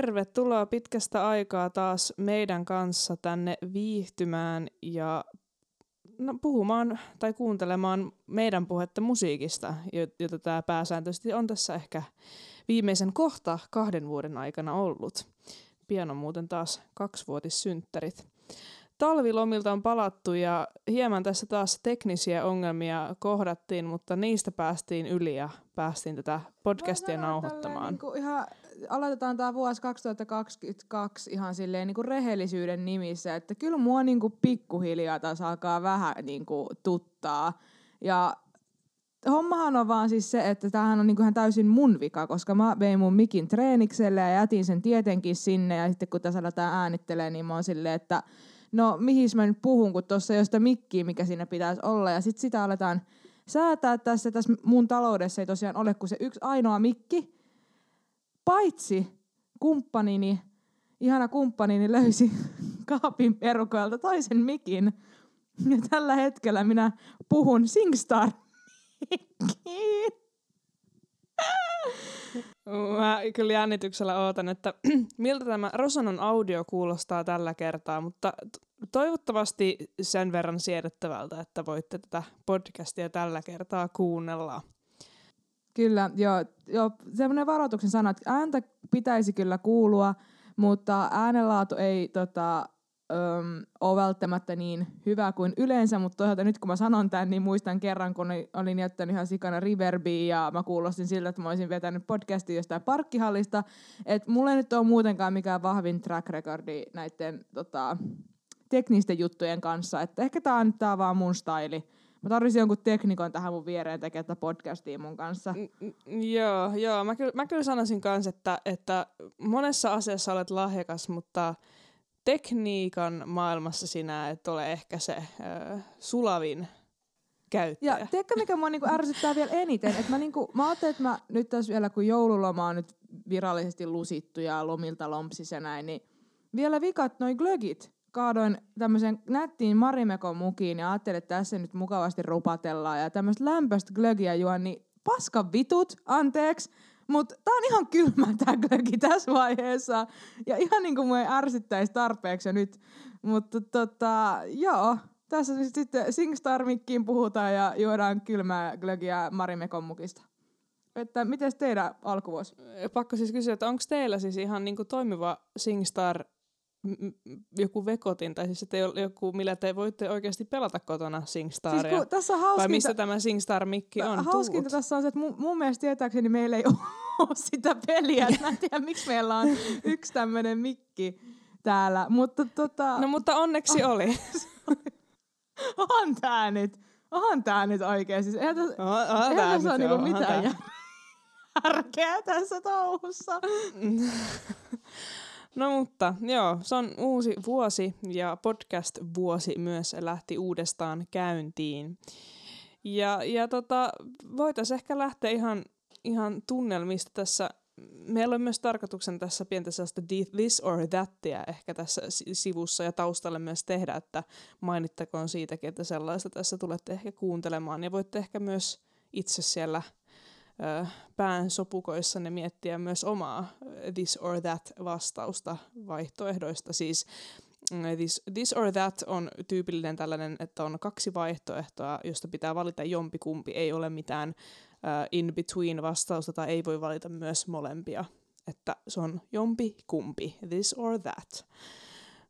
Tervetuloa pitkästä aikaa taas meidän kanssa tänne viihtymään ja no, puhumaan tai kuuntelemaan meidän puhetta musiikista, jota tämä pääsääntöisesti on tässä ehkä viimeisen kohta kahden vuoden aikana ollut. Pian on muuten taas kaksivuotissynttärit talvilomilta on palattu ja hieman tässä taas teknisiä ongelmia kohdattiin, mutta niistä päästiin yli ja päästiin tätä podcastia nauhoittamaan. Niin ihan, aloitetaan tämä vuosi 2022 ihan silleen niin kuin rehellisyyden nimissä, että kyllä mua niin kuin pikkuhiljaa taas alkaa vähän niin kuin tuttaa. Ja hommahan on vaan siis se, että tämähän on niinku ihan täysin mun vika, koska mä vein mun mikin treenikselle ja jätin sen tietenkin sinne ja sitten kun tässä aletaan äänittelee, niin mä oon silleen, että no mihin mä nyt puhun, kun tuossa ei sitä mikkiä, mikä siinä pitäisi olla. Ja sitten sitä aletaan säätää tässä. Tässä mun taloudessa ei tosiaan ole kuin se yksi ainoa mikki. Paitsi kumppanini, ihana kumppanini löysi kaapin perukoilta toisen mikin. Ja tällä hetkellä minä puhun SingStar. Mä kyllä jännityksellä ootan, että miltä tämä Rosanon audio kuulostaa tällä kertaa, mutta toivottavasti sen verran siedettävältä, että voitte tätä podcastia tällä kertaa kuunnella. Kyllä, joo. joo semmoinen varoituksen sana, että ääntä pitäisi kyllä kuulua, mutta äänenlaatu ei tota, öm, ole välttämättä niin hyvä kuin yleensä, mutta toisaalta nyt kun mä sanon tämän, niin muistan kerran, kun olin jättänyt ihan sikana Riverbia ja mä kuulostin siltä, että mä olisin vetänyt podcastia jostain parkkihallista. Että mulla ei nyt ole muutenkaan mikään vahvin track recordi näiden tota, teknisten juttujen kanssa. Että ehkä tää on, on vaan mun staili. Mä tarvitsin jonkun teknikon tähän mun viereen tekemään tätä podcastia mun kanssa. Mm, joo, joo. Mä kyllä, mä kyllä sanoisin kanssa, että, että monessa asiassa olet lahjakas, mutta tekniikan maailmassa sinä et ole ehkä se äh, sulavin käyttäjä. Ja tiedätkö, mikä mua niinku ärsyttää vielä eniten? Et mä, niinku, mä ajattelin, että mä nyt tässä vielä, kun joululoma on nyt virallisesti lusittu ja lomilta lompsis ja näin, niin vielä vikat noin glögit. Kaadoin tämmöisen nättiin Marimekon mukiin ja ajattelin, että tässä nyt mukavasti rupatellaan. Ja tämmöistä lämpöistä glögiä juon, niin paskan vitut, anteeksi. Mutta tää on ihan kylmä tää glögi tässä vaiheessa. Ja ihan niinku mua ei ärsyttäisi tarpeeksi nyt. Mutta tota, joo, tässä siis sitten singstar puhutaan ja juodaan kylmää glögiä Marimekon mukista. Että miten teidän alkuvuosi? Pakko siis kysyä, että onko teillä siis ihan niinku toimiva SingStar joku vekotin, tai siis että joku, millä te voitte oikeasti pelata kotona SingStaria. Siis tässä hauskinta, vai missä tämä SingStar-mikki on Hauskinta tässä on se, että mun, mun mielestä tietääkseni meillä ei ole sitä peliä. Mä en tiedä, miksi meillä on yksi tämmöinen mikki täällä. Mutta tota... No mutta onneksi oli. on tää nyt. On tää nyt oikein. Siis eihän tässä, oh, oh, eihän tässä ole niinku mitään järkeä tässä touhussa. No mutta joo, se on uusi vuosi ja podcast-vuosi myös lähti uudestaan käyntiin. Ja, ja tota, voitaisiin ehkä lähteä ihan, ihan tunnelmista tässä. Meillä on myös tarkoituksen tässä pientä sellaista this or thatia ehkä tässä sivussa ja taustalle myös tehdä, että mainittakoon siitäkin, että sellaista tässä tulette ehkä kuuntelemaan. Ja voitte ehkä myös itse siellä – pään sopukoissanne miettiä myös omaa this or that vastausta vaihtoehdoista. Siis this, this or that on tyypillinen tällainen, että on kaksi vaihtoehtoa, josta pitää valita jompi kumpi. Ei ole mitään uh, in-between vastausta tai ei voi valita myös molempia. Että se on jompi kumpi, this or that.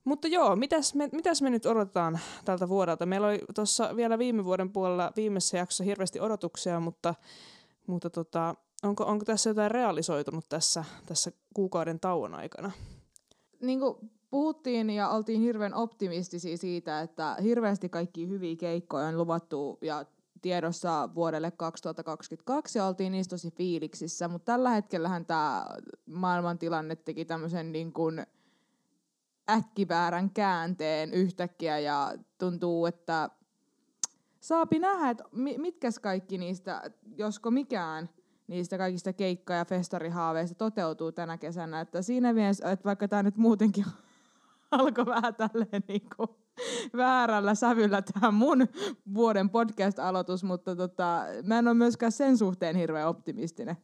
Mutta joo, mitäs me, mitäs me nyt odotetaan tältä vuodelta? Meillä oli tuossa vielä viime vuoden puolella viimeisessä jaksossa hirveästi odotuksia, mutta mutta tota, onko, onko tässä jotain realisoitunut tässä, tässä kuukauden tauon aikana? Niin kuin puhuttiin ja oltiin hirveän optimistisia siitä, että hirveästi kaikki hyviä keikkoja on luvattu ja tiedossa vuodelle 2022 ja oltiin niistä tosi fiiliksissä, mutta tällä hetkellähän tämä maailmantilanne teki tämmöisen niin kuin äkkiväärän käänteen yhtäkkiä ja tuntuu, että saapi nähdä, että mitkä kaikki niistä, josko mikään niistä kaikista keikka- ja festarihaaveista toteutuu tänä kesänä. Että siinä mielessä, että vaikka tämä nyt muutenkin alkoi vähän tälleen niin kuin väärällä sävyllä tämä mun vuoden podcast-aloitus, mutta tota, mä en ole myöskään sen suhteen hirveän optimistinen.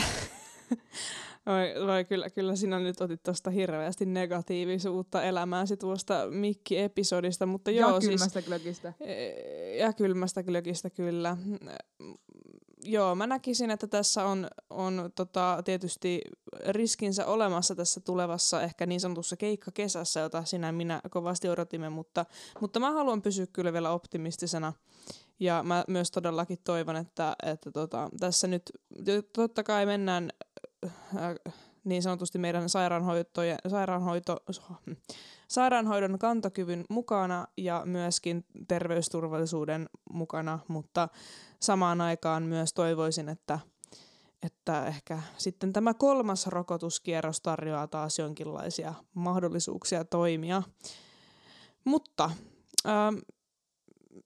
vai, vai kyllä, kyllä sinä nyt otit tuosta hirveästi negatiivisuutta elämääsi tuosta Mikki-episodista, mutta ja joo kylmästä siis... glögistä. E- Ja kylmästä glögistä kyllä. Joo, mä näkisin, että tässä on, on tota, tietysti riskinsä olemassa tässä tulevassa ehkä niin sanotussa keikkakesässä, jota sinä minä kovasti odotimme, mutta, mutta mä haluan pysyä kyllä vielä optimistisena. Ja mä myös todellakin toivon, että, että tota, tässä nyt totta kai mennään niin sanotusti meidän sairaanhoito, sairaanhoidon kantokyvyn mukana ja myöskin terveysturvallisuuden mukana, mutta samaan aikaan myös toivoisin, että, että ehkä sitten tämä kolmas rokotuskierros tarjoaa taas jonkinlaisia mahdollisuuksia toimia. Mutta ähm,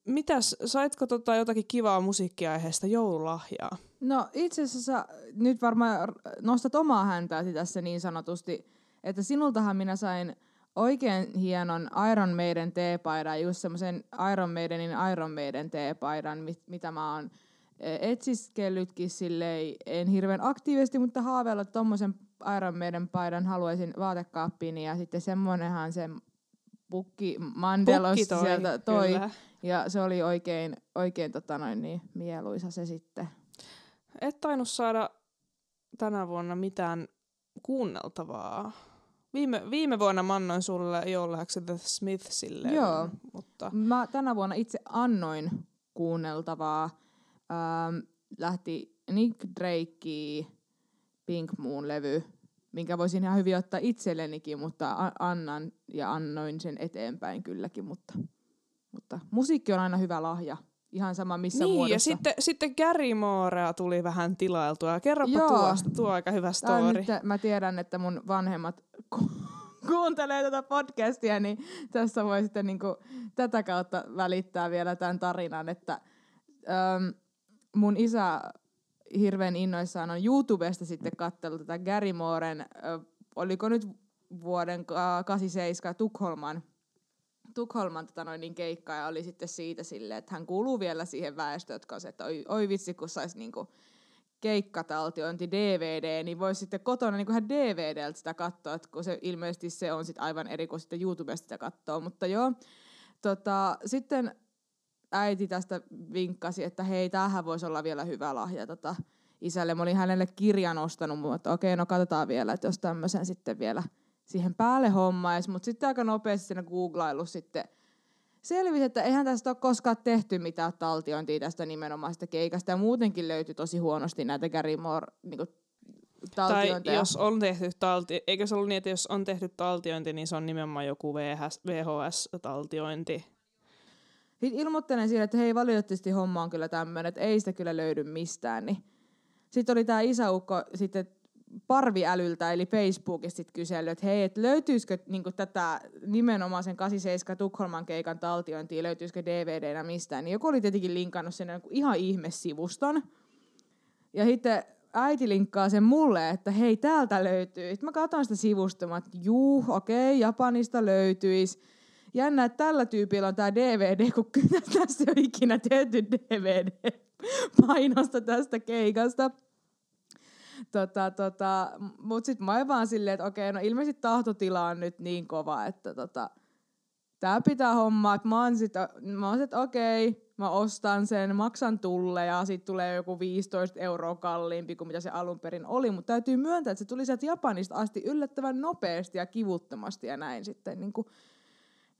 mitäs, saitko tota jotakin kivaa musiikkiaiheesta joululahjaa? No itse asiassa nyt varmaan nostat omaa häntääsi tässä niin sanotusti, että sinultahan minä sain oikein hienon Iron Maiden teepaidan, just semmoisen Iron Maidenin Iron Maiden teepaidan, mit, mitä mä oon e, etsiskellytkin silleen, en hirveän aktiivisesti, mutta haaveilla tommosen Iron Maiden paidan haluaisin vaatekaappiin ja sitten semmonenhan se Pukki Mandelos Pukki toi, sieltä toi. kyllä. Ja se oli oikein, oikein tota noin, niin, mieluisa se sitten. Et tainnut saada tänä vuonna mitään kuunneltavaa. Viime, viime vuonna mä annoin sulle jollaksi The Smithsille, Joo. mutta Mä tänä vuonna itse annoin kuunneltavaa. Ähm, lähti Nick Drake Pink Moon-levy, minkä voisin ihan hyvin ottaa itsellenikin, mutta annan ja annoin sen eteenpäin kylläkin. Mutta, mutta musiikki on aina hyvä lahja, ihan sama missä niin, muodossa. ja sitten, sitten Gary Moorea tuli vähän tilailtua. Kerropa Joo. tuosta, tuo aika hyvä story. nyt, mä tiedän, että mun vanhemmat ku- kuuntelee tätä podcastia, niin tässä voi sitten niinku tätä kautta välittää vielä tämän tarinan, että äm, mun isä hirveän innoissaan on YouTubesta sitten katsellut tätä Gary Mooren, äh, oliko nyt vuoden ka- 87 Tukholman Tukholman tota noin, niin keikka ja oli sitten siitä silleen, että hän kuuluu vielä siihen väestöön, jotka on se, että oi, oi vitsi, kun saisi niinku keikkataltiointi DVD, niin voisi sitten kotona niin hän DVDltä sitä katsoa, että kun se ilmeisesti se on sitten aivan eri kuin sitten YouTubesta sitä katsoa, mutta joo. Tota, sitten äiti tästä vinkkasi, että hei, tämähän voisi olla vielä hyvä lahja tota, isälle. Mä olin hänelle kirjan ostanut, mutta okei, no katsotaan vielä, että jos tämmöisen sitten vielä siihen päälle hommais. Mutta sitten aika nopeasti siinä googlailu sitten selvisi, että eihän tästä ole koskaan tehty mitään taltiointia tästä nimenomaisesta keikasta. Ja muutenkin löytyi tosi huonosti näitä Gary Moore niin Tai taltiointeja. jos on tehty talti, eikö se ollut niin, että jos on tehty taltiointi, niin se on nimenomaan joku VHS, VHS-taltiointi. Sitten ilmoittelen sille, että hei valitettavasti homma on kyllä tämmöinen, että ei sitä kyllä löydy mistään. Niin. Sitten oli tämä isäukko sitten parviälyltä, eli Facebookista sit kysely, että hei, et löytyisikö niinku tätä nimenomaan sen 87 Tukholman keikan taltiointia, löytyisikö DVDnä mistään. Niin joku oli tietenkin linkannut sinne joku ihan ihme-sivuston. Ja sitten äiti linkkaa sen mulle, että hei, täältä löytyy. Sitten mä katson sitä sivustoa, että juu, okei, okay, Japanista löytyisi. Jännä, että tällä tyypillä on tämä DVD, kun tässä ei ole ikinä tehty DVD-painosta tästä keikasta. Tota, tota, Mutta sitten mä vaan silleen, että okei, no ilmeisesti tahtotila on nyt niin kova, että tota, tää pitää hommaa. Että mä oon sit, mä oon sit, että okei, mä ostan sen, maksan tulle ja sit tulee joku 15 euroa kalliimpi kuin mitä se alun perin oli. Mutta täytyy myöntää, että se tuli sieltä Japanista asti yllättävän nopeasti ja kivuttomasti ja näin sitten niin kuin,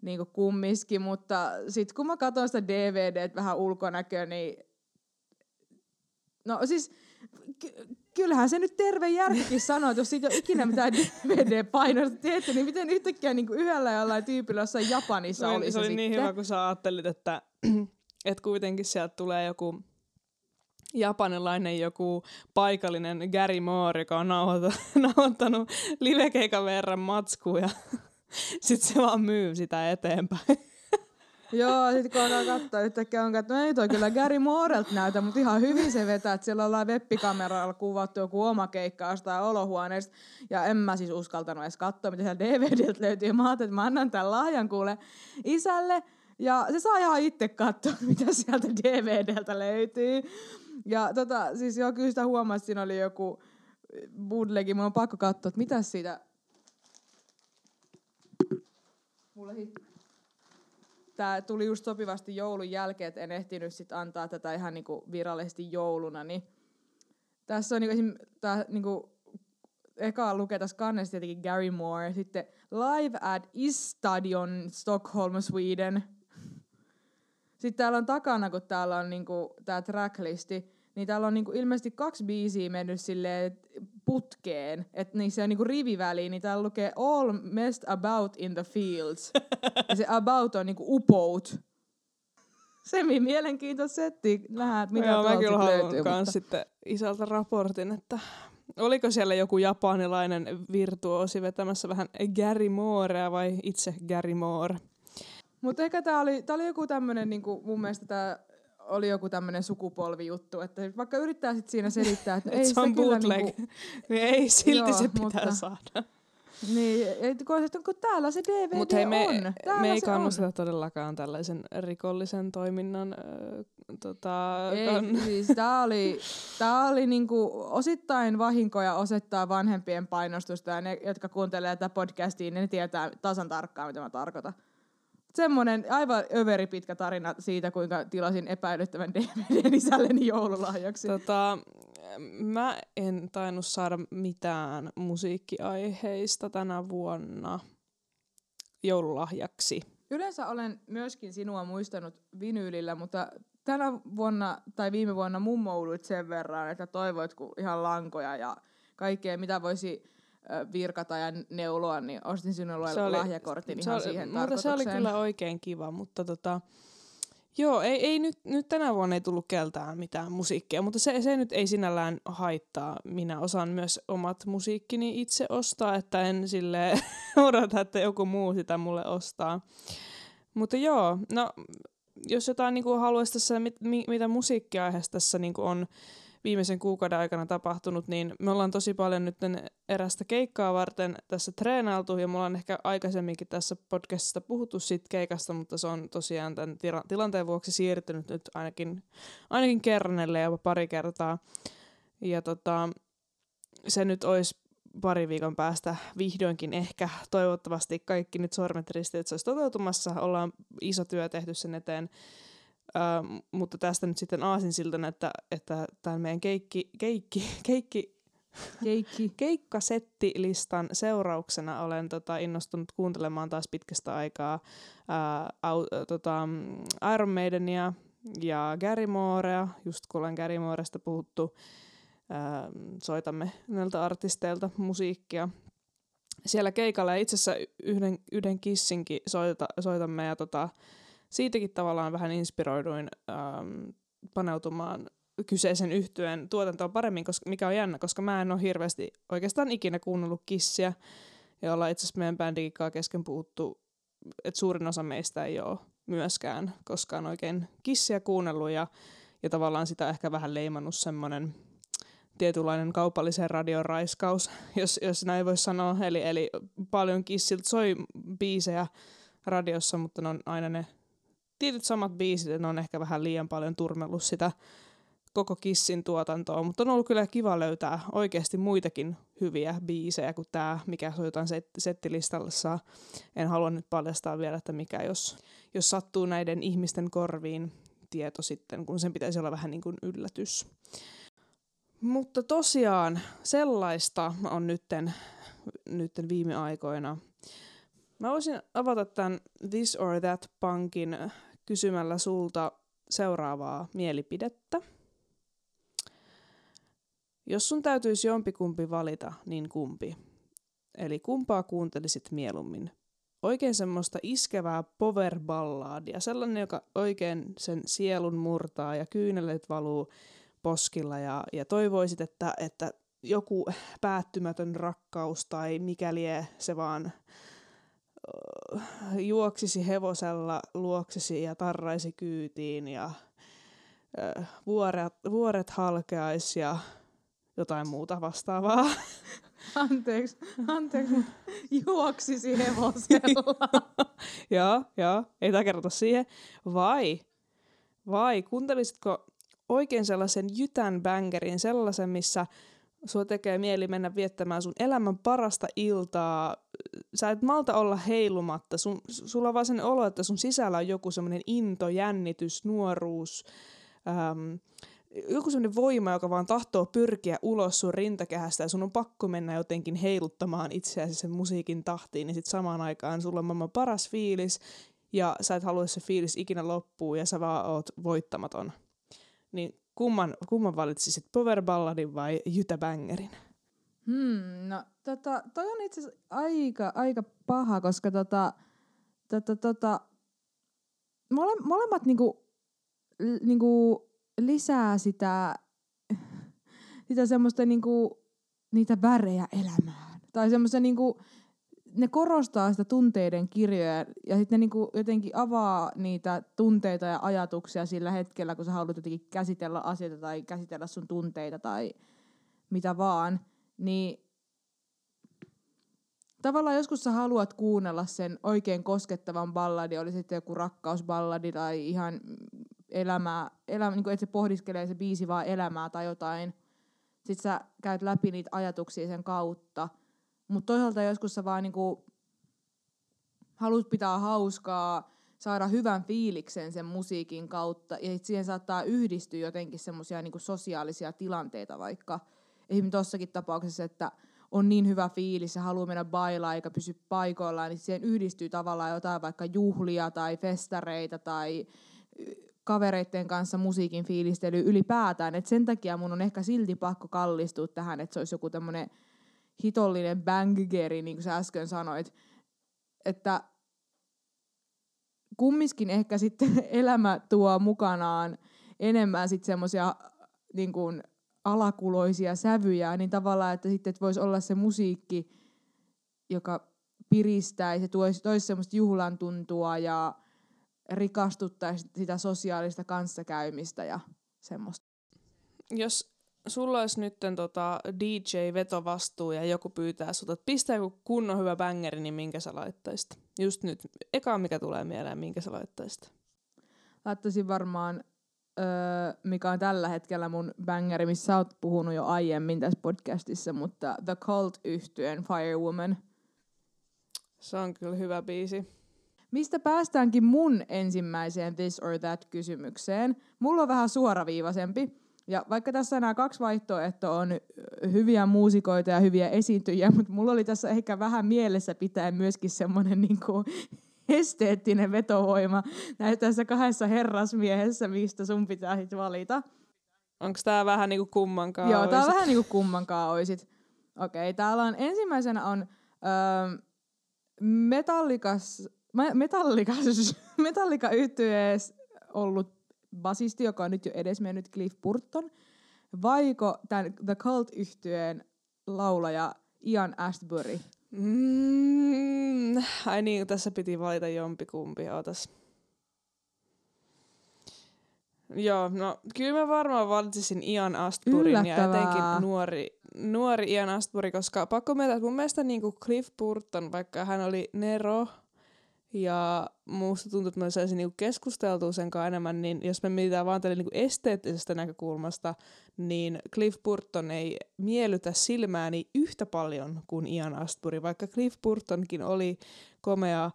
niin kuin kummiskin. Mutta sitten kun mä katson sitä DVDt vähän ulkonäköä, niin no siis kyllähän se nyt terve järkikin sanoo, että jos siitä ole ikinä mitään DVD-painosta tehty, niin miten yhtäkkiä niin kuin yhdellä jollain tyypillä jossain Japanissa Se oli, oli se oli sitten. niin hyvä, kun sä ajattelit, että, että kuitenkin sieltä tulee joku japanilainen joku paikallinen Gary Moore, joka on nauhoittanut livekeikan verran matskua ja sitten se vaan myy sitä eteenpäin. Joo, sitten kun alkaa katsoa yhtäkkiä, on katsoa, ei toi kyllä Gary Moorelt näytä, mutta ihan hyvin se vetää, että siellä ollaan webbikameralla kuvattu joku oma keikka jostain olohuoneesta. Ja en mä siis uskaltanut edes katsoa, mitä siellä DVDltä löytyy. Mä ajattelin, että mä annan tämän lahjan kuule isälle. Ja se saa ihan itse katsoa, mitä sieltä DVDltä löytyy. Ja tota, siis joo, kyllä sitä huomasi, että siinä oli joku bootlegin, mulla on pakko katsoa, että mitä siitä... Mulle hit... Tää tuli just sopivasti joulun jälkeen, että en ehtinyt sit antaa tätä ihan niinku virallisesti jouluna, niin tässä on niinku esim. Tää niinku eka lukee tässä kannessa tietenkin Gary Moore, sitten Live at Istadion Stockholm, Sweden. Sitten täällä on takana, kun täällä on niinku tää tracklisti, niin täällä on niinku ilmeisesti kaksi biisiä mennyt silleen putkeen, että niissä on niinku riviväliin, niin täällä lukee All messed about in the fields. ja se about on niinku upout. Semi mielenkiintoista setti. Nähdään, mitä Joo, mä kyllä löytyy. Mutta... sitten isältä raportin, että oliko siellä joku japanilainen virtuosi vetämässä vähän Gary Moorea vai itse Gary Moore? Mutta ehkä tää oli, tää oli joku tämmönen, niinku, mun mielestä tää oli joku tämmönen sukupolvijuttu, että vaikka yrittää sit siinä selittää, että Et ei se on bootleg, niinku, niin ei silti Joo, se pitää mutta- saada. niin, et, kun, täällä se DVD Mutta hei, me, on. Täällä me ei kannusteta todellakaan tällaisen rikollisen toiminnan äh, tota. Ei, kan- siis tää oli, tää oli niinku osittain vahinkoja osoittaa vanhempien painostusta ja ne, jotka kuuntelee tätä podcastia, niin ne tietää tasan tarkkaan, mitä mä tarkoitan. Semmonen aivan överi pitkä tarina siitä, kuinka tilasin epäilyttävän DVDn isälleni joululahjaksi. Tota, mä en tainnut saada mitään musiikkiaiheista tänä vuonna joululahjaksi. Yleensä olen myöskin sinua muistanut vinyylillä, mutta tänä vuonna tai viime vuonna mummouduit sen verran, että toivoit ihan lankoja ja kaikkea, mitä voisi virkata ja neuloa, niin ostin sinulle Se oli- lahjakortin Se ihan oli- siihen mutta se oli kyllä oikein kiva, mutta tota, joo, ei, ei nyt, nyt tänä vuonna ei tullut keltään mitään musiikkia, mutta se, se nyt ei sinällään haittaa. Minä osaan myös omat musiikkini itse ostaa, että en sille odota, että joku muu sitä mulle ostaa. Mutta joo, no jos jotain niin kuin haluaisi tässä, mit, mi, mitä musiikkiaiheesta tässä niin kuin on viimeisen kuukauden aikana tapahtunut, niin me ollaan tosi paljon nyt erästä keikkaa varten tässä treenailtu, ja mulla on ehkä aikaisemminkin tässä podcastista puhuttu siitä keikasta, mutta se on tosiaan tämän tira- tilanteen vuoksi siirtynyt nyt ainakin, ainakin kerran, jopa pari kertaa. Ja tota, se nyt olisi pari viikon päästä vihdoinkin ehkä toivottavasti kaikki nyt sormet ristiin, että se olisi toteutumassa. Ollaan iso työ tehty sen eteen. Ö, mutta tästä nyt sitten aasinsiltana, että, että tämän meidän keikki, keikki, keikki, Keikki. keikkasettilistan seurauksena olen tota, innostunut kuuntelemaan taas pitkästä aikaa ää, au, ä, tota, mm, Iron Maidenia ja Gary Moorea, just kun ollaan Gary Mooresta puhuttu, ää, soitamme näiltä artisteilta musiikkia. Siellä keikalla ja itse asiassa yhden, yhden kissinkin soita, soitamme ja tota, siitäkin tavallaan vähän inspiroiduin äm, paneutumaan kyseisen yhtyeen tuotantoon paremmin, koska, mikä on jännä, koska mä en ole hirveästi oikeastaan ikinä kuunnellut kissiä, ja ollaan itse asiassa meidän bändikin kesken puhuttu, että suurin osa meistä ei ole myöskään koskaan oikein kissiä kuunnellut, ja, ja tavallaan sitä ehkä vähän leimannut semmoinen tietynlainen kaupallisen radion raiskaus, jos, jos näin voi sanoa. Eli, eli paljon kissiltä soi biisejä radiossa, mutta ne on aina ne tietyt samat biisit, ne on ehkä vähän liian paljon turmellut sitä koko Kissin tuotantoa, mutta on ollut kyllä kiva löytää oikeasti muitakin hyviä biisejä kuin tämä, mikä soitaan set- settilistalla. En halua nyt paljastaa vielä, että mikä, jos, jos sattuu näiden ihmisten korviin tieto sitten, kun sen pitäisi olla vähän niin kuin yllätys. Mutta tosiaan sellaista on nytten, nytten viime aikoina. Mä voisin avata tämän This or That Punkin kysymällä sulta seuraavaa mielipidettä. Jos sun täytyisi jompikumpi valita, niin kumpi? Eli kumpaa kuuntelisit mieluummin? Oikein semmoista iskevää power-balladia, sellainen, joka oikein sen sielun murtaa ja kyynelet valuu poskilla ja, ja toivoisit, että, että joku päättymätön rakkaus tai mikäli se vaan juoksisi hevosella luoksesi ja tarraisi kyytiin ja ö, vuoret, vuoret halkeaisi ja jotain muuta vastaavaa. Anteeksi, anteeksi, juoksisi hevosella. joo, joo, ei takerrota siihen. Vai, vai kuuntelisitko oikein sellaisen jytän bängerin, sellaisen, missä sua tekee mieli mennä viettämään sun elämän parasta iltaa. Sä et malta olla heilumatta. Sun, sulla on vaan sen olo, että sun sisällä on joku semmoinen into, jännitys, nuoruus, äm, joku semmoinen voima, joka vaan tahtoo pyrkiä ulos sun rintakehästä ja sun on pakko mennä jotenkin heiluttamaan itseäsi sen musiikin tahtiin, niin sit samaan aikaan sulla on maailman paras fiilis ja sä et halua se fiilis ikinä loppuu ja sä vaan oot voittamaton. Niin kumman, kumman valitsisit, Power Balladin vai Jytä Bangerin? Hmm, no tota, toi on itse asiassa aika, aika paha, koska tota, tota, tota, mole, molemmat niinku, niinku lisää sitä, sitä semmoista niinku, niitä värejä elämään. Tai semmoista niinku, ne korostaa sitä tunteiden kirjoja ja sitten ne niinku jotenkin avaa niitä tunteita ja ajatuksia sillä hetkellä, kun sä haluat jotenkin käsitellä asioita tai käsitellä sun tunteita tai mitä vaan. Niin tavallaan joskus sä haluat kuunnella sen oikein koskettavan balladi, oli sitten joku rakkausballadi tai ihan elämää, elämä, niin että se pohdiskelee se biisi vaan elämää tai jotain. Sitten sä käyt läpi niitä ajatuksia sen kautta. Mutta toisaalta joskus sä vaan niinku haluat pitää hauskaa, saada hyvän fiiliksen sen musiikin kautta. Ja siihen saattaa yhdistyä jotenkin semmoisia niinku sosiaalisia tilanteita vaikka. Esimerkiksi tossakin tapauksessa, että on niin hyvä fiilis ja haluaa mennä bailaan eikä pysy paikoillaan, niin siihen yhdistyy tavallaan jotain vaikka juhlia tai festareita tai kavereiden kanssa musiikin fiilistely ylipäätään. Et sen takia mun on ehkä silti pakko kallistua tähän, että se olisi joku tämmöinen hitollinen bangeri, niin kuin sä äsken sanoit. Että kummiskin ehkä sitten elämä tuo mukanaan enemmän sitten semmoisia niin alakuloisia sävyjä, niin tavallaan, että sitten että voisi olla se musiikki, joka piristäisi ja toisi, toisi semmoista juhlan tuntua ja rikastuttaisi sitä sosiaalista kanssakäymistä ja semmoista. Jos sulla olisi nyt tota DJ-vetovastuu ja joku pyytää sulta, että pistää joku kunnon hyvä bangeri, niin minkä sä laittaisit? Just nyt, eka mikä tulee mieleen, minkä sä laittaisit? Laittaisin varmaan, öö, mikä on tällä hetkellä mun bangeri, missä sä oot puhunut jo aiemmin tässä podcastissa, mutta The Cult yhtyeen Firewoman. Se on kyllä hyvä biisi. Mistä päästäänkin mun ensimmäiseen this or that kysymykseen? Mulla on vähän suoraviivaisempi. Ja vaikka tässä nämä kaksi vaihtoehtoa on hyviä muusikoita ja hyviä esiintyjiä, mutta mulla oli tässä ehkä vähän mielessä pitää myöskin semmoinen niinku esteettinen vetovoima näissä tässä kahdessa herrasmiehessä, mistä sun pitää sit valita. Onko tää vähän niinku kummankaan Joo, tää on vähän niinku kummankaan oisit. Okei, täällä on ensimmäisenä on öö, metallikas, metallikas, metallika yhtyees ollut basisti, joka on nyt jo edesmennyt Cliff Burton, vaiko tämän The cult yhtyeen laulaja Ian Astbury? Mm, ai niin, tässä piti valita jompikumpi, ootas. Joo, no kyllä mä varmaan valitsisin Ian Astburyn ja etenkin nuori, nuori Ian Astbury, koska pakko myöntää, että mun mielestä niin kuin Cliff Burton, vaikka hän oli Nero ja musta tuntuu, että me saisi niinku keskusteltua sen kanssa enemmän, niin jos me mietitään vaan tälle niinku esteettisestä näkökulmasta, niin Cliff Burton ei miellytä silmääni yhtä paljon kuin Ian Astbury, vaikka Cliff Burtonkin oli komea äh,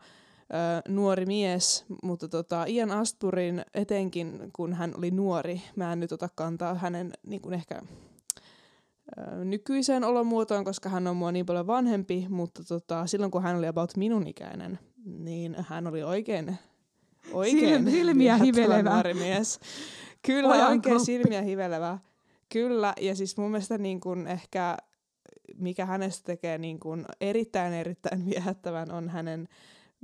nuori mies, mutta tota, Ian Astburin etenkin, kun hän oli nuori, mä en nyt ota kantaa hänen niin kuin ehkä nykyiseen olomuotoon, koska hän on mua niin paljon vanhempi, mutta tota, silloin kun hän oli about minun ikäinen, niin hän oli oikein, oikein silmiä hivelevä. mies. Kyllä, Ojan oikein gruppi. silmiä hivelevä. Kyllä, ja siis mun mielestä niin kun ehkä mikä hänestä tekee niin kun erittäin erittäin viehättävän on hänen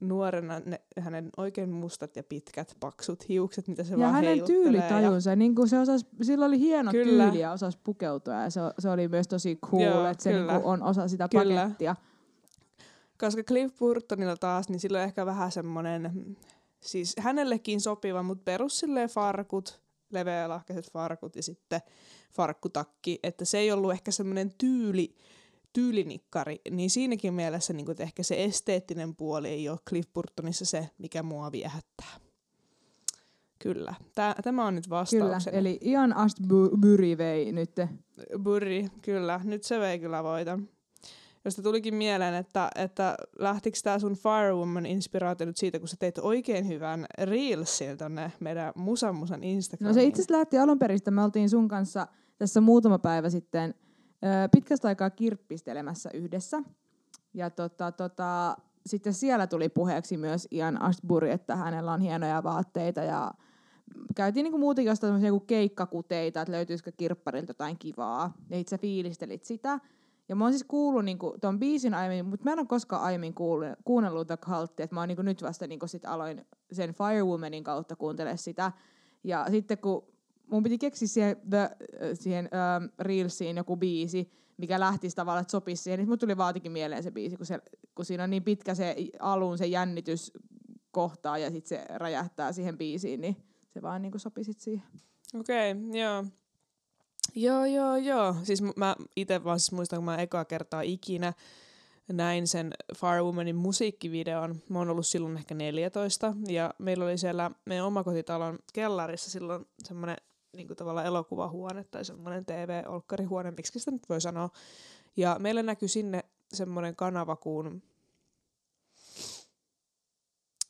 nuorena ne, hänen oikein mustat ja pitkät paksut hiukset, mitä se ja vaan hänen tyylitajunsa, ja... niin kuin se osas, sillä oli hieno kyllä. tyyli ja osasi pukeutua ja se, se oli myös tosi cool, Joo, että se niin kuin on osa sitä kyllä. pakettia. Koska Cliff Burtonilla taas, niin sillä on ehkä vähän semmoinen, siis hänellekin sopiva, mutta perus silleen farkut, leveälahkaiset farkut ja sitten farkkutakki, että se ei ollut ehkä semmoinen tyyli, tyylinikkari, niin siinäkin mielessä niin kuin, ehkä se esteettinen puoli ei ole Cliff Burtonissa se, mikä mua viehättää. Kyllä. Tää, tämä on nyt Kyllä, vastaukseni. eli Ian Astbury vei nyt. Burri, kyllä. Nyt se vei kyllä voiton. Josta tulikin mieleen, että, että lähtikö tämä sun Firewoman-inspiraatio nyt siitä, kun sä teit oikein hyvän Reelsin tonne meidän Musan Musan Instagramiin. No se itse asiassa lähti alun perin, me oltiin sun kanssa tässä muutama päivä sitten pitkästä aikaa kirppistelemässä yhdessä. Ja tota, tota, sitten siellä tuli puheeksi myös Ian Astbury, että hänellä on hienoja vaatteita ja käytiin niinku muutenkin jostain niinku keikkakuteita, että löytyisikö kirpparilta jotain kivaa. Ja itse fiilistelit sitä. Ja mä oon siis kuullut niinku ton biisin aiemmin, mutta mä en ole koskaan aiemmin kuullut, kuunnellut The Cultia, että mä oon niinku nyt vasta niinku sit aloin sen Firewomanin kautta kuuntele sitä. Ja sitten kun mun piti keksiä siihen, the, siihen ähm, Reelsiin joku biisi, mikä lähtisi tavallaan, että sopisi siihen, niin mut tuli vaatikin mieleen se biisi, kun, se, kun siinä on niin pitkä se alun, se jännitys kohtaa ja sitten se räjähtää siihen biisiin, niin se vaan niinku sopi sit siihen. Okei, okay, joo. Joo, joo, joo. Siis mä itse vaan siis muistan, kun mä ekaa kertaa ikinä näin sen Firewomanin musiikkivideon. Mä oon ollut silloin ehkä 14 ja meillä oli siellä meidän omakotitalon kellarissa silloin semmoinen niin tavallaan elokuvahuone tai semmoinen TV-olkkarihuone, miksi sitä nyt voi sanoa. Ja meillä näkyi sinne semmoinen kanava kuin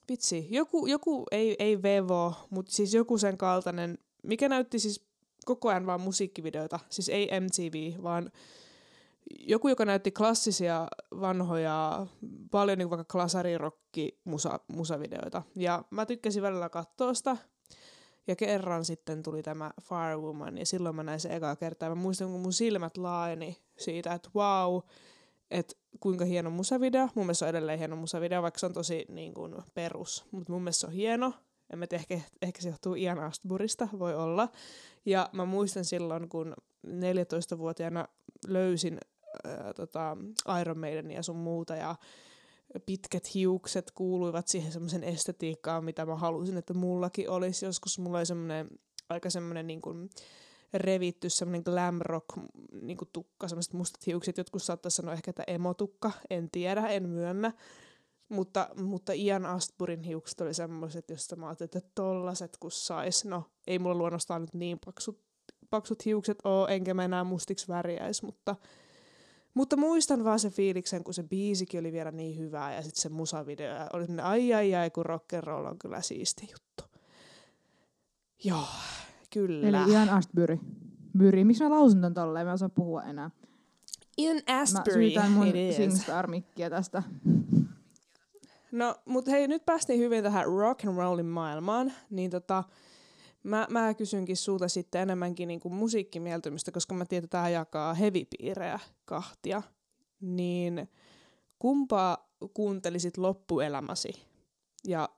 Vitsi, joku, joku ei, ei Vevo, mutta siis joku sen kaltainen, mikä näytti siis koko ajan vaan musiikkivideoita, siis ei MTV, vaan joku, joka näytti klassisia vanhoja, paljon niin vaikka klasarirokki musa, musavideoita. Ja mä tykkäsin välillä katsoa sitä. Ja kerran sitten tuli tämä Firewoman, ja silloin mä näin se ekaa kertaa. Mä muistan, kun mun silmät laajeni siitä, että wow, että kuinka hieno musavideo. Mun mielestä se on edelleen hieno musavideo, vaikka se on tosi niin kuin, perus. Mutta mun mielestä se on hieno. En mä tiedä, ehkä, ehkä se johtuu Ian Astburista, voi olla. Ja mä muistan silloin, kun 14-vuotiaana löysin ää, tota, Iron Maiden ja sun muuta, ja pitkät hiukset kuuluivat siihen semmoisen estetiikkaan, mitä mä halusin, että mullakin olisi. Joskus mulla oli semmoinen aika semmoinen niin kuin, revitty semmoinen glam rock niin tukka, semmoiset mustat hiukset. Jotkut saattaa sanoa ehkä, että emotukka, en tiedä, en myönnä. Mutta, mutta Ian Astburin hiukset oli semmoiset, josta mä ajattelin, että tollaset kun sais. No, ei mulla luonnostaan nyt niin paksut, paksut hiukset oo, enkä mä enää mustiksi värjäis, mutta, mutta muistan vaan sen fiiliksen, kun se biisikin oli vielä niin hyvää ja sitten se musavideo ja oli semmoinen ai ai ai, kun rock'n'roll on kyllä siisti juttu. Joo, kyllä. Eli Ian Astbury. Byri. Miksi mä lausun ton tolleen? Mä en osaa puhua enää. Ian Mä Astbury, syytän mun it is. SingStar-mikkiä tästä. No, mutta hei, nyt päästiin hyvin tähän rock and rollin maailmaan, niin tota, mä, mä kysynkin sulta sitten enemmänkin niin kuin musiikkimieltymystä, koska mä tiedän, että tämä jakaa hevipiirejä kahtia. Niin kumpaa kuuntelisit loppuelämäsi? Ja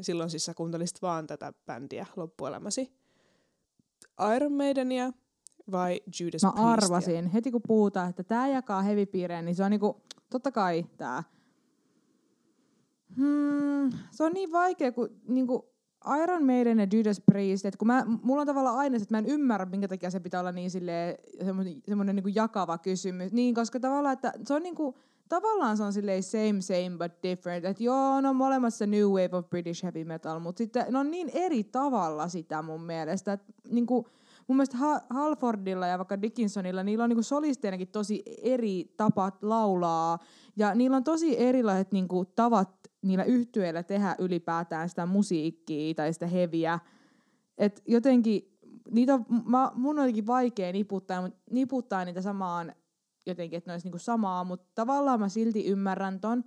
silloin siis sä kuuntelisit vaan tätä bändiä loppuelämäsi. Iron Maidenia vai Judas Mä Priestia? arvasin, heti kun puhutaan, että tää jakaa hevipiireen, niin se on niinku, totta kai tää. Hmm, se on niin vaikea, kun niinku Iron Maiden ja Judas Priest, että kun mä, mulla on tavallaan aina että mä en ymmärrä, minkä takia se pitää olla niin semmoinen, semmoinen niinku jakava kysymys. Niin, koska tavallaan, että se on niinku, tavallaan se on silleen same, same, but different. Että joo, no molemmat se new wave of British heavy metal, mutta sitten ne on niin eri tavalla sitä mun mielestä. Että niinku, mun mielestä Ha- Halfordilla ja vaikka Dickinsonilla, niillä on niinku solisteenakin tosi eri tapat laulaa. Ja niillä on tosi erilaiset niinku tavat niillä yhtyeillä tehdä ylipäätään sitä musiikkia tai sitä heviä. Et jotenkin, niitä on, mä, mun on vaikea niputtaa, niputtaa niitä samaan jotenkin, että ne olisi niinku samaa, mutta tavallaan mä silti ymmärrän ton.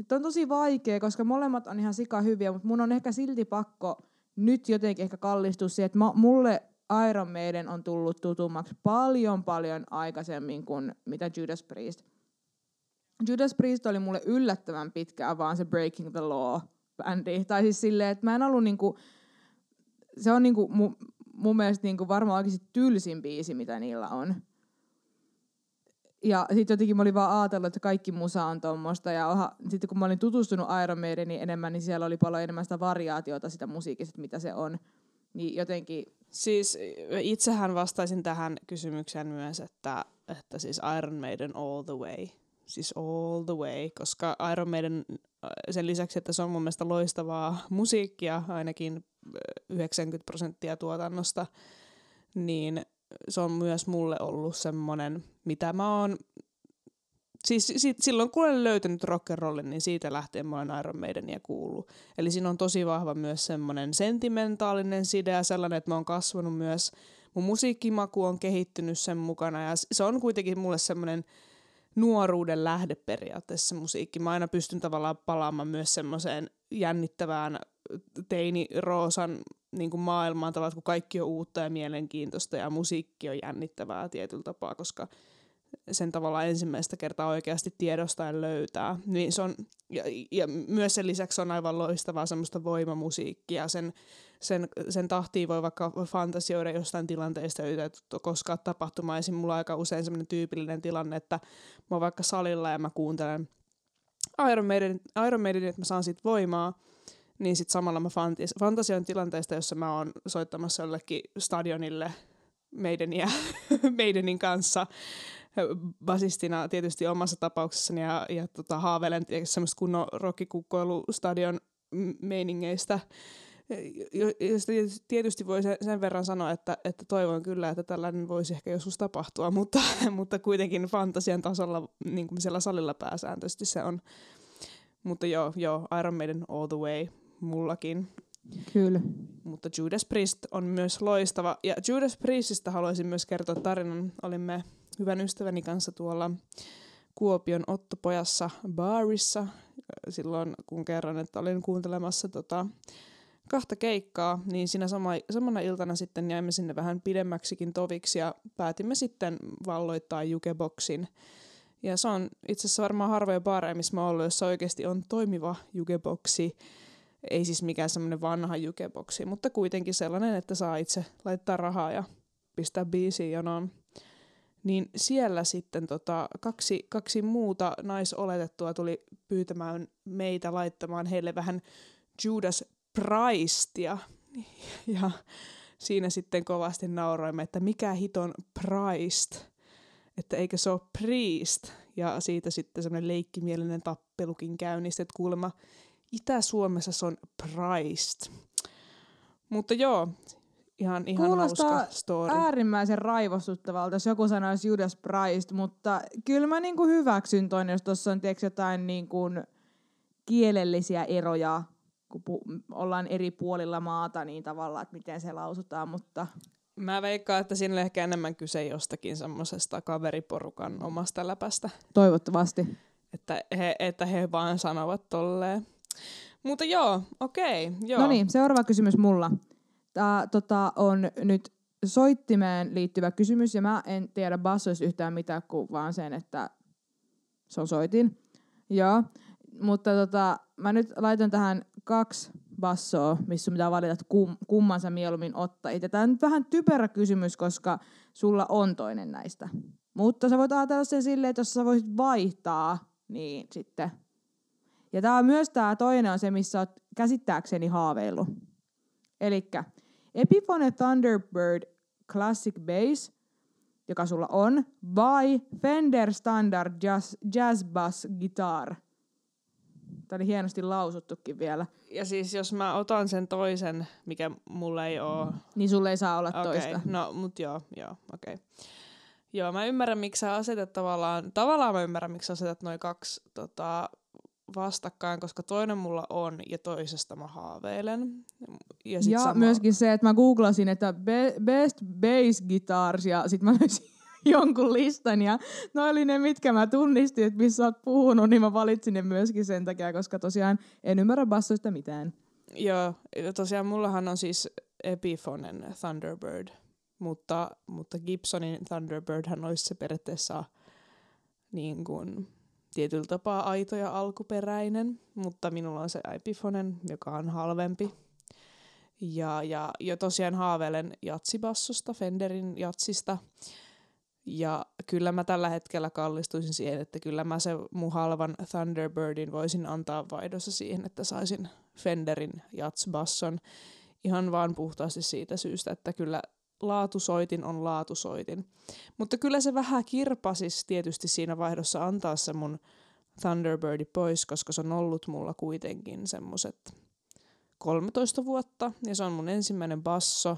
Että on tosi vaikea, koska molemmat on ihan sika hyviä, mutta mun on ehkä silti pakko nyt jotenkin ehkä kallistua siihen, että mulle Iron Maiden on tullut tutummaksi paljon paljon aikaisemmin kuin mitä Judas Priest. Judas Priest oli mulle yllättävän pitkään vaan se Breaking the Law-bändi. Tai siis silleen, että mä en ollut niinku, se on niinku mu, mun mielestä niinku varmaan oikeasti tylsin biisi, mitä niillä on. Ja sitten jotenkin mä olin vaan ajatellut, että kaikki musa on tommosta. Ja sitten kun mä olin tutustunut Iron Maideniin enemmän, niin siellä oli paljon enemmän sitä variaatiota sitä musiikista, mitä se on. Niin jotenkin, Siis itsehän vastaisin tähän kysymykseen myös, että, että siis Iron Maiden all the way. Siis all the way, koska Iron Maiden sen lisäksi, että se on mun mielestä loistavaa musiikkia, ainakin 90 prosenttia tuotannosta, niin se on myös mulle ollut semmoinen, mitä mä oon Siis sit, silloin kun olen löytänyt rock'n'rollin, niin siitä lähtien mä olen Iron Maidenia kuullut. Eli siinä on tosi vahva myös semmoinen sentimentaalinen side ja sellainen, että mä oon kasvanut myös, mun musiikkimaku on kehittynyt sen mukana ja se on kuitenkin mulle semmoinen nuoruuden lähde periaatteessa musiikki. Mä aina pystyn tavallaan palaamaan myös semmoiseen jännittävään teini-roosan niin kuin maailmaan tavallaan, kun kaikki on uutta ja mielenkiintoista ja musiikki on jännittävää tietyllä tapaa, koska sen tavalla ensimmäistä kertaa oikeasti tiedostaen löytää. Niin se on, ja, ja myös sen lisäksi on aivan loistavaa semmoista voimamusiikkia. Sen, sen, sen tahtiin voi vaikka fantasioida jostain tilanteista, joita ei koskaan tapahtumaan. Esim. mulla on aika usein semmoinen tyypillinen tilanne, että mä oon vaikka salilla ja mä kuuntelen Iron Maiden, Iron Maiden että mä saan siitä voimaa, niin sitten samalla mä fantis, fantasioin tilanteesta, jossa mä oon soittamassa jollekin stadionille meideniä, meidenin kanssa basistina tietysti omassa tapauksessani ja, ja tota, haaveilen semmoista kunnon rockikukkoilustadion meiningeistä. Josta tietysti voi sen verran sanoa, että, että toivon kyllä, että tällainen voisi ehkä joskus tapahtua, mutta, mutta kuitenkin fantasian tasolla niin kuin siellä salilla pääsääntöisesti se on. Mutta joo, joo, Iron Maiden all the way mullakin. Kyllä. Mutta Judas Priest on myös loistava. Ja Judas Priestistä haluaisin myös kertoa tarinan. Olimme hyvän ystäväni kanssa tuolla Kuopion Ottopojassa baarissa silloin, kun kerran, että olin kuuntelemassa tota, kahta keikkaa, niin siinä sama, samana iltana sitten jäimme sinne vähän pidemmäksikin toviksi ja päätimme sitten valloittaa jukeboxin. Ja se on itse asiassa varmaan harvoja baareja, missä mä ollut, jossa oikeasti on toimiva jukeboxi. Ei siis mikään semmoinen vanha jukeboxi, mutta kuitenkin sellainen, että saa itse laittaa rahaa ja pistää biisiin jonoon niin siellä sitten tota, kaksi, kaksi muuta naisoletettua tuli pyytämään meitä laittamaan heille vähän Judas Priestia. Ja siinä sitten kovasti nauroimme, että mikä hiton Priest, että eikö se ole Priest. Ja siitä sitten semmoinen leikkimielinen tappelukin käynnisti, että kuulemma Itä-Suomessa se on Priest. Mutta joo, ihan, ihan Kuulostaa hauska story. äärimmäisen raivostuttavalta, jos joku sanoisi Judas Priest, mutta kyllä mä niinku hyväksyn toin, jos tuossa on tiiäks, jotain niinku kielellisiä eroja, kun pu- ollaan eri puolilla maata, niin tavallaan, että miten se lausutaan, mutta... Mä veikkaan, että siinä on ehkä enemmän kyse jostakin semmoisesta kaveriporukan omasta läpästä. Toivottavasti. Että he, että he vaan sanovat tolleen. Mutta joo, okei. Joo. No niin, seuraava kysymys mulla. Tämä tota, on nyt soittimeen liittyvä kysymys, ja mä en tiedä bassoista yhtään mitään kuin vaan sen, että se on soitin. Joo, mutta tota, mä nyt laitan tähän kaksi bassoa, missä pitää valita, että kum, kumman sä mieluummin ottaa. Tämä on nyt vähän typerä kysymys, koska sulla on toinen näistä. Mutta sä voit ajatella sen silleen, että jos sä voisit vaihtaa, niin sitten. Ja tää on myös tää toinen on se, missä oot käsittääkseni haaveillut. Elikkä Epiphone Thunderbird Classic Bass, joka sulla on, vai Fender Standard Jazz, jazz Bass Guitar. Tämä oli hienosti lausuttukin vielä. Ja siis jos mä otan sen toisen, mikä mulla ei oo... Niin sulle ei saa olla okay. toista. No, mut joo, joo, okei. Okay. Joo, mä ymmärrän, miksi sä asetat tavallaan... Tavallaan mä ymmärrän, miksi sä asetat noin kaksi tota, vastakkain, koska toinen mulla on ja toisesta mä haaveilen. Ja, sit ja sama... myöskin se, että mä googlasin, että be- best bass guitars ja sit mä löysin jonkun listan ja ne oli ne, mitkä mä tunnistin, että missä oot puhunut, niin mä valitsin ne myöskin sen takia, koska tosiaan en ymmärrä bassoista mitään. Joo, tosiaan mullahan on siis Epiphonen Thunderbird, mutta, mutta Gibsonin Thunderbirdhän olisi se periaatteessa niin kuin tietyllä tapaa aito ja alkuperäinen, mutta minulla on se Epiphonen, joka on halvempi. Ja, ja, ja tosiaan haaveilen jatsibassosta, Fenderin jatsista. Ja kyllä mä tällä hetkellä kallistuisin siihen, että kyllä mä se mun halvan Thunderbirdin voisin antaa vaihdossa siihen, että saisin Fenderin jatsbasson. Ihan vaan puhtaasti siitä syystä, että kyllä laatusoitin on laatusoitin. Mutta kyllä se vähän kirpasis tietysti siinä vaihdossa antaa se mun Thunderbirdi pois, koska se on ollut mulla kuitenkin semmoset 13 vuotta ja se on mun ensimmäinen basso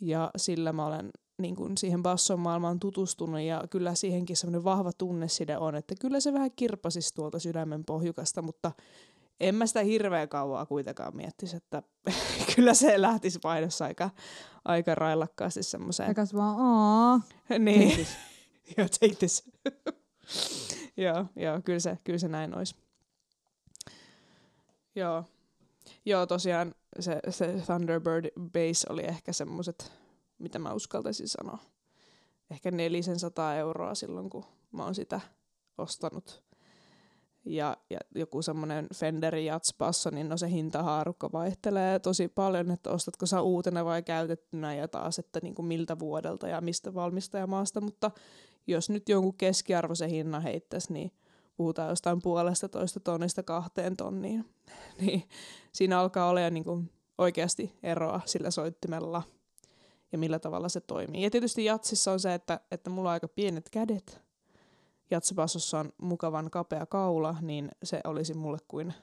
ja sillä mä olen niin kuin siihen basson maailmaan tutustunut ja kyllä siihenkin semmoinen vahva tunneside on, että kyllä se vähän kirpasisi tuolta sydämen pohjukasta, mutta en mä sitä hirveän kauaa kuitenkaan miettisi, että kyllä se lähtisi vaihdossa aika, aika railakkaasti semmoiseen. Eikäs vaan, aa. niin. joo, take this. joo, joo, kyllä se, kyllä se näin olisi. Joo. Joo, tosiaan se, se Thunderbird Base oli ehkä semmoiset, mitä mä uskaltaisin sanoa. Ehkä 400 euroa silloin, kun mä oon sitä ostanut. Ja, ja joku semmoinen Fender Jazz Basso, niin no se hintahaarukka vaihtelee tosi paljon, että ostatko sä uutena vai käytettynä ja taas, että niin kuin miltä vuodelta ja mistä valmistajamaasta, mutta jos nyt jonkun keskiarvoisen hinnan heittäisi, niin puhutaan jostain puolesta toista tonnista kahteen tonniin, niin siinä alkaa olla niin kuin oikeasti eroa sillä soittimella ja millä tavalla se toimii. Ja tietysti jatsissa on se, että, että mulla on aika pienet kädet, jatsibassossa on mukavan kapea kaula, niin se olisi mulle kuin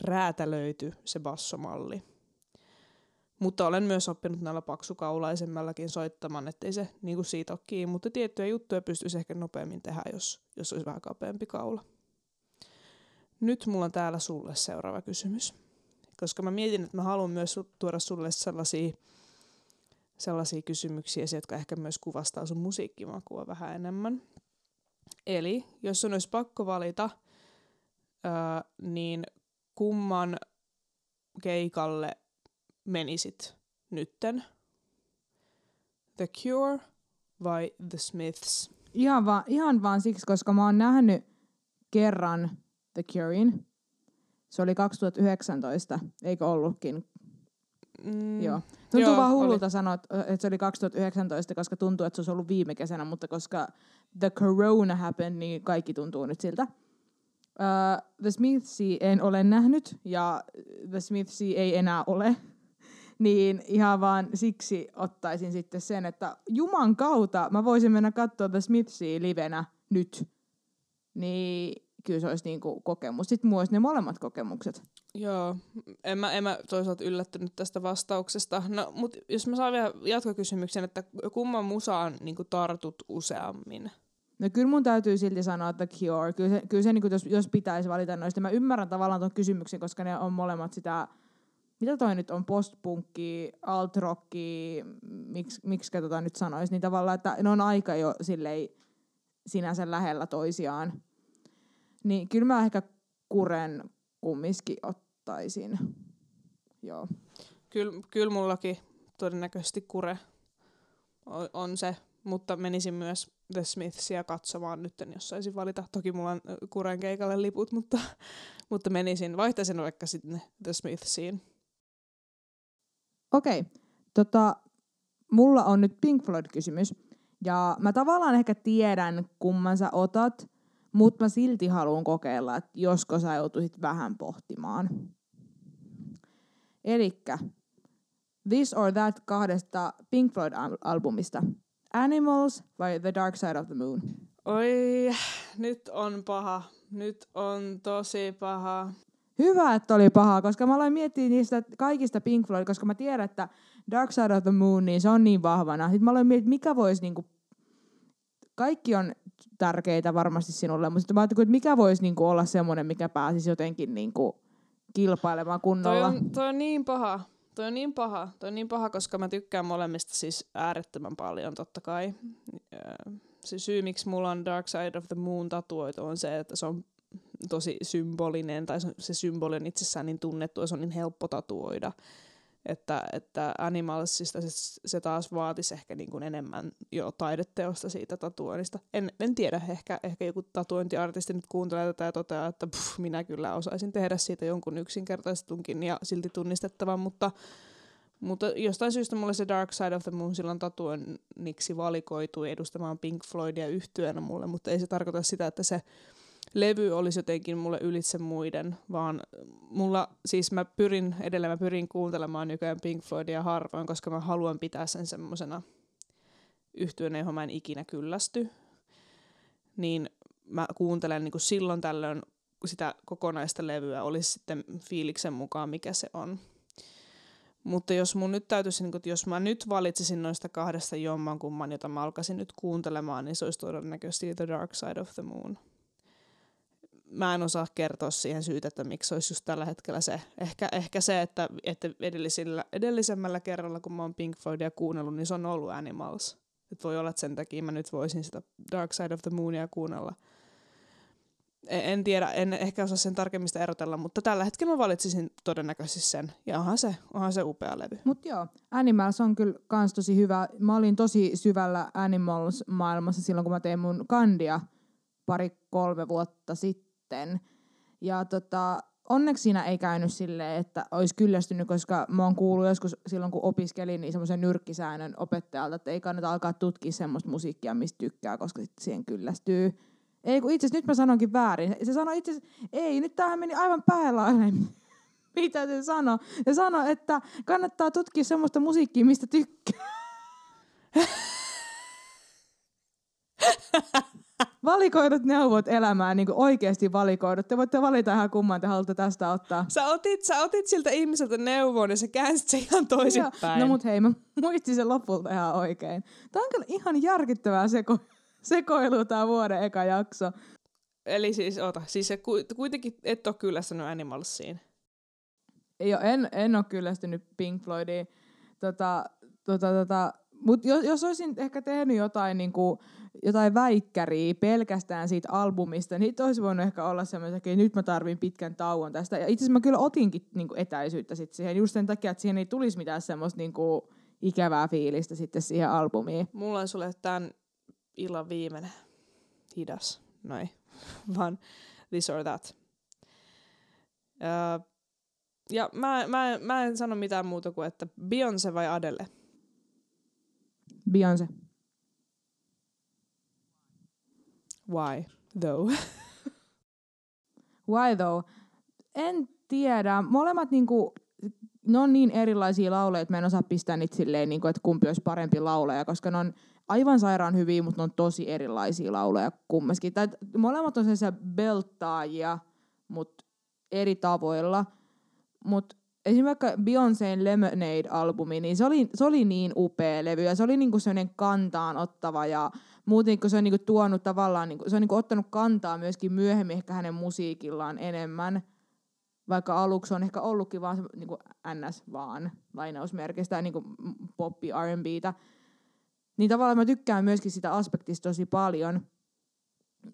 räätälöity se bassomalli. Mutta olen myös oppinut näillä paksukaulaisemmallakin soittamaan, ettei se niin kuin siitä ole kiinni, mutta tiettyjä juttuja pystyisi ehkä nopeammin tehdä, jos, jos olisi vähän kapeampi kaula. Nyt mulla on täällä sulle seuraava kysymys. Koska mä mietin, että mä haluan myös tuoda sulle sellaisia, sellaisia kysymyksiä, jotka ehkä myös kuvastaa sun musiikkimakua vähän enemmän. Eli jos sun olisi pakko valita, ää, niin kumman keikalle menisit nytten? The Cure vai The Smiths? Ihan, va- ihan vaan siksi, koska mä oon nähnyt kerran The Curein. Se oli 2019, eikö ollutkin? Mm, Joo. Tuntuu joo, vaan hullulta oli. sanoa, että se oli 2019, koska tuntuu, että se olisi ollut viime kesänä, mutta koska the corona happened, niin kaikki tuntuu nyt siltä. Uh, the Smithsia en ole nähnyt, ja The Smithsia ei enää ole. niin ihan vaan siksi ottaisin sitten sen, että Juman kautta mä voisin mennä katsoa The Smithsia livenä nyt. Niin kyllä se olisi niinku kokemus. Sitten mulla olisi ne molemmat kokemukset. Joo, en mä, en mä toisaalta yllättynyt tästä vastauksesta. No, mutta jos mä saan vielä jatkokysymyksen, että kumman musaan niin tartut useammin? No kyllä mun täytyy silti sanoa, että Cure. Kyllä se, kyllä se niin jos, jos pitäisi valita noista. Mä ymmärrän tavallaan tuon kysymyksen, koska ne on molemmat sitä, mitä toi nyt on, postpunkki, alt-rocki, miksi, miksi tota nyt sanoisi, niin tavallaan, että ne on aika jo silleen sinänsä lähellä toisiaan. Niin kyllä mä ehkä kuren kumminkin ottaisin. Joo. Kyllä, kyllä mullakin todennäköisesti kure on, on se, mutta menisin myös The Smithsia katsomaan nyt, jos saisin valita. Toki mulla on kuren keikalle liput, mutta, mutta menisin, vaihtaisin vaikka sitten The Smithsiin. Okei, tota, mulla on nyt Pink Floyd-kysymys. Ja mä tavallaan ehkä tiedän, kumman sä otat, mutta mä silti haluan kokeilla, että josko sä joutuisit vähän pohtimaan. Elikkä This or That kahdesta Pink Floyd-albumista. Animals vai The Dark Side of the Moon? Oi, nyt on paha. Nyt on tosi paha. Hyvä, että oli paha, koska mä aloin miettiä niistä kaikista Pink Floyd, koska mä tiedän, että Dark Side of the Moon, niin se on niin vahvana. Sitten mä aloin miettiä, mikä voisi niinku, kaikki on tärkeitä varmasti sinulle, mutta sitten mä ajattelin, että mikä voisi niinku olla semmoinen, mikä pääsisi jotenkin niinku kilpailemaan Toi kunnolla. on, toi on niin paha. Toi on niin paha. Toi on niin paha, koska mä tykkään molemmista siis äärettömän paljon totta kai. Se syy, miksi mulla on Dark Side of the Moon tatuoitu, on se, että se on tosi symbolinen, tai se- se symboli on itsessään niin tunnettu, ja se on niin helppo tatuoida. Että, että Animalsista se, se taas vaatisi ehkä niin kuin enemmän jo taideteosta siitä tatuoinnista. En, en tiedä, ehkä, ehkä joku tatuointiartisti nyt kuuntelee tätä ja toteaa, että puh, minä kyllä osaisin tehdä siitä jonkun yksinkertaistunkin ja silti tunnistettavan, mutta, mutta jostain syystä mulle se Dark Side of the Moon silloin tatuoinniksi valikoitui edustamaan Pink Floydia yhtyenä mulle, mutta ei se tarkoita sitä, että se levy olisi jotenkin mulle ylitse muiden, vaan mulla, siis mä pyrin, edelleen mä pyrin kuuntelemaan nykyään Pink Floydia harvoin, koska mä haluan pitää sen semmosena yhtyönä, johon mä en ikinä kyllästy. Niin mä kuuntelen niin silloin tällöin sitä kokonaista levyä, olisi sitten fiiliksen mukaan, mikä se on. Mutta jos mun nyt täytyisi, niin kun, jos mä nyt valitsisin noista kahdesta jomman kumman, jota mä alkaisin nyt kuuntelemaan, niin se olisi todennäköisesti The Dark Side of the Moon. Mä en osaa kertoa siihen syytä, että miksi olisi just tällä hetkellä se. Ehkä, ehkä se, että, että edellisellä, edellisemmällä kerralla, kun mä oon Pink Floydia kuunnellut, niin se on ollut Animals. Et voi olla, että sen takia mä nyt voisin sitä Dark Side of the Moonia kuunnella – en tiedä, en ehkä osaa sen tarkemmista erotella, mutta tällä hetkellä mä valitsisin todennäköisesti sen. Ja onhan se, onhan se upea levy. Mut joo, Animals on kyllä kans tosi hyvä. Mä olin tosi syvällä Animals-maailmassa silloin, kun mä tein mun kandia pari-kolme vuotta sitten. Ja tota, onneksi siinä ei käynyt silleen, että olisi kyllästynyt, koska mä oon kuullut joskus silloin, kun opiskelin, niin semmoisen nyrkkisäännön opettajalta, että ei kannata alkaa tutkia semmoista musiikkia, mistä tykkää, koska sitten siihen kyllästyy. Ei kun itse nyt mä sanonkin väärin. Se sanoi itse ei, nyt tämähän meni aivan päälaille. Mitä se sanoi? Se sanoi, että kannattaa tutkia semmoista musiikkia, mistä tykkää. valikoidut neuvot elämään, niin kuin oikeasti valikoidut. Te voitte valita ihan kumman te haluatte tästä ottaa. Sä otit, sä otit siltä ihmiseltä neuvon ja sä käänsit sen ihan toisinpäin. No mut hei, mä muistin sen lopulta ihan oikein. Tämä on kyllä ihan järkyttävää seko sekoilu tämä vuoden eka jakso. Eli siis, ota, siis se kuitenkin et ole kyllästynyt Animalsiin. Joo, en, en ole kyllästynyt Pink Floydiin. Tota, tota, tota, mutta jos, jos olisin ehkä tehnyt jotain, niin kuin, jotain väikkäriä pelkästään siitä albumista, niin olisi voinut ehkä olla semmoinen, että nyt mä tarvin pitkän tauon tästä. Ja itse asiassa mä kyllä otinkin niin kuin etäisyyttä sit siihen, just sen takia, että siihen ei tulisi mitään semmoista niin kuin, ikävää fiilistä sitten siihen albumiin. Mulla on sulle tämän illan viimeinen hidas, noin, vaan this or that. Uh, ja mä, mä, mä en sano mitään muuta kuin, että Beyoncé vai Adele? Beyoncé. Why, though? Why, though? En tiedä. Molemmat niinku, ne on niin erilaisia lauleja, että mä en osaa pistää niitä silleen, niinku, että kumpi olisi parempi lauleja, koska ne on aivan sairaan hyviä, mutta ne on tosi erilaisia lauleja kumminkin. Tai molemmat on sellaisia beltaajia, mutta eri tavoilla. Mutta esimerkiksi Beyoncé'n Lemonade-albumi, niin se oli, se oli niin upea levy ja se oli niinku sellainen kantaan ottava ja muuten kun se on niinku tuonut tavallaan, niinku, se on niinku ottanut kantaa myöskin myöhemmin ehkä hänen musiikillaan enemmän, vaikka aluksi on ehkä ollutkin vaan niinku ns. vaan lainausmerkistä niinku poppi R&Btä, niin tavallaan mä tykkään myöskin sitä aspektista tosi paljon.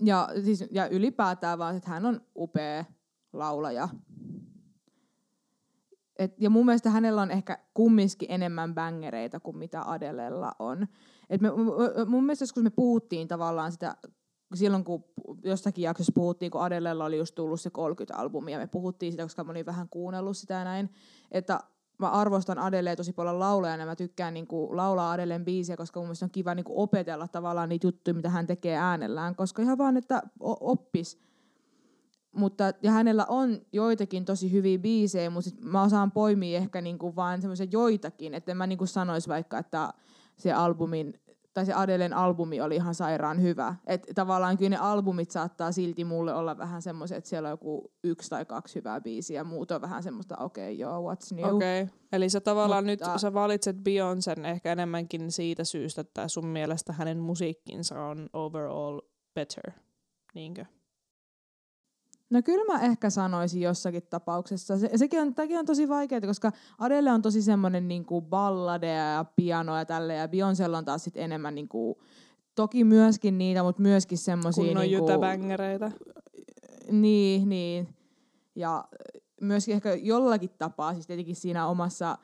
Ja, siis, ja ylipäätään vaan, että hän on upea laulaja. Et, ja mun mielestä hänellä on ehkä kumminkin enemmän bängereitä kuin mitä Adelella on. Et me, mun mielestä joskus me puhuttiin tavallaan sitä, silloin kun jostakin jaksossa puhuttiin, kun Adelella oli just tullut se 30-albumi, ja me puhuttiin sitä, koska mä olin vähän kuunnellut sitä näin, että mä arvostan Adeleen tosi paljon laulajana ja mä tykkään niinku laulaa Adeleen biisiä, koska mun mielestä on kiva niinku opetella tavallaan niitä juttuja, mitä hän tekee äänellään, koska ihan vaan, että oppis. Mutta, ja hänellä on joitakin tosi hyviä biisejä, mutta sit mä osaan poimia ehkä niinku vaan semmoisia joitakin, että mä niinku sanois vaikka, että se albumin tai se Adelen albumi oli ihan sairaan hyvä. Että tavallaan kyllä ne albumit saattaa silti mulle olla vähän semmoiset, että siellä on joku yksi tai kaksi hyvää biisiä ja muut on vähän semmoista, okei, okay, joo, what's new. Okei, okay. eli sä tavallaan Mutta... nyt sä valitset Beyoncén ehkä enemmänkin siitä syystä, että sun mielestä hänen musiikkinsa on overall better, niinkö? No kyllä mä ehkä sanoisin jossakin tapauksessa. Se, sekin on, tämäkin on tosi vaikeaa, koska Adele on tosi semmoinen niinku balladeja ja pianoja ja tälleen, ja Beyoncé on taas sit enemmän niinku, toki myöskin niitä, mutta myöskin semmoisia... Kunnon niinku, jytäbängereitä. Niin, niin. Ja myöskin ehkä jollakin tapaa, siis tietenkin siinä omassa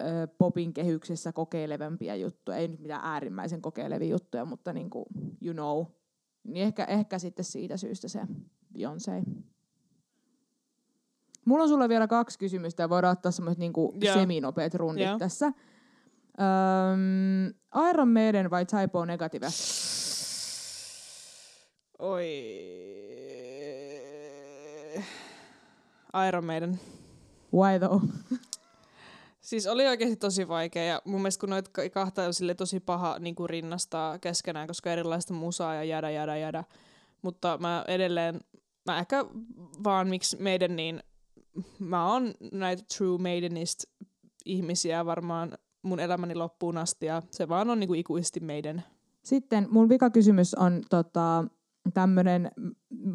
ö, popin kehyksessä kokeilevempia juttuja, ei nyt mitään äärimmäisen kokeilevia juttuja, mutta niinku, you know. Niin ehkä, ehkä sitten siitä syystä se Beyoncé. Mulla on sulle vielä kaksi kysymystä ja voidaan ottaa semmoiset niinku yeah. seminopeat rundit yeah. tässä. Öm, Iron Maiden vai Typo Negative? Oi. Iron Maiden. Why though? Siis oli oikeasti tosi vaikea ja mun mielestä kun noita kahta on sille tosi paha niin kuin rinnastaa keskenään, koska erilaista musaa ja jada jada jada. mutta mä edelleen, mä ehkä vaan miksi meidän niin, mä oon näitä true maidenist ihmisiä varmaan mun elämäni loppuun asti ja se vaan on niinku ikuisesti meidän. Sitten mun vikakysymys on tota, tämmöinen,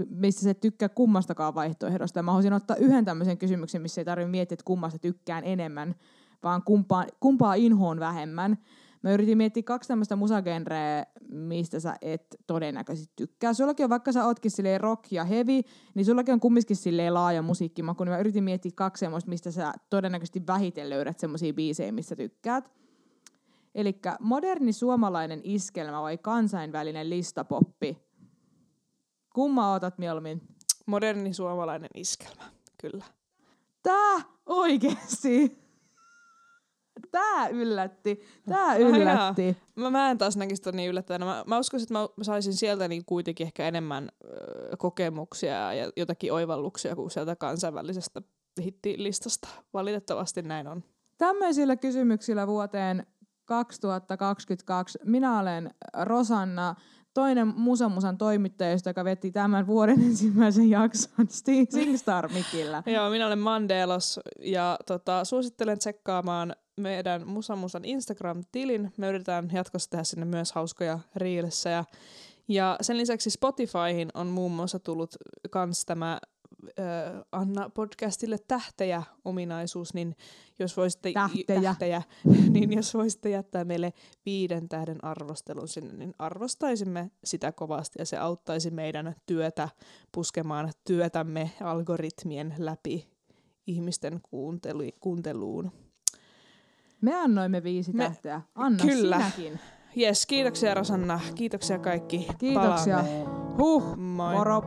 missä se tykkää kummastakaan vaihtoehdosta. Mä haluaisin ottaa yhden tämmöisen kysymyksen, missä ei tarvitse miettiä, että kummasta tykkään enemmän, vaan kumpaa, kumpaa inhoon vähemmän. Mä yritin miettiä kaksi tämmöistä musagenreä, mistä sä et todennäköisesti tykkää. Sullakin on, vaikka sä ootkin silleen rock ja heavy, niin sullakin on kumminkin silleen laaja musiikkimaku, niin mä yritin miettiä kaksi semmoista, mistä sä todennäköisesti vähiten löydät semmoisia biisejä, mistä tykkäät. Eli moderni suomalainen iskelmä vai kansainvälinen listapoppi? Kumma otat mieluummin? Moderni suomalainen iskelmä, kyllä. Tää oikeesti. Tää yllätti. Tää yllätti. Mä, mä en taas näkisi ton niin yllättävänä. Mä, mä uskoisin, että mä saisin sieltä niin kuitenkin ehkä enemmän ö, kokemuksia ja jotakin oivalluksia kuin sieltä kansainvälisestä hittilistasta. Valitettavasti näin on. Tämmöisillä kysymyksillä vuoteen 2022 minä olen Rosanna, toinen Musamusan toimittajista, joka veti tämän vuoden ensimmäisen jakson Singstar Mikillä. Joo, minä olen Mandelos ja tota, suosittelen tsekkaamaan meidän Musamusan Instagram-tilin. Me yritetään jatkossa tehdä sinne myös hauskoja reelsejä. Ja sen lisäksi Spotifyhin on muun muassa tullut kans tämä äh, Anna podcastille tähtejä ominaisuus, niin jos voisitte, Tähtejä. tähtejä, niin jos voisitte jättää meille viiden tähden arvostelun sinne, niin arvostaisimme sitä kovasti ja se auttaisi meidän työtä puskemaan työtämme algoritmien läpi ihmisten kuuntelu, kuunteluun. Me annoimme viisi Me- tähteä. Anna Kyllä. sinäkin. Jes, kiitoksia Rosanna. Kiitoksia kaikki. Kiitoksia. Palaamme. Huh, moi. Moro.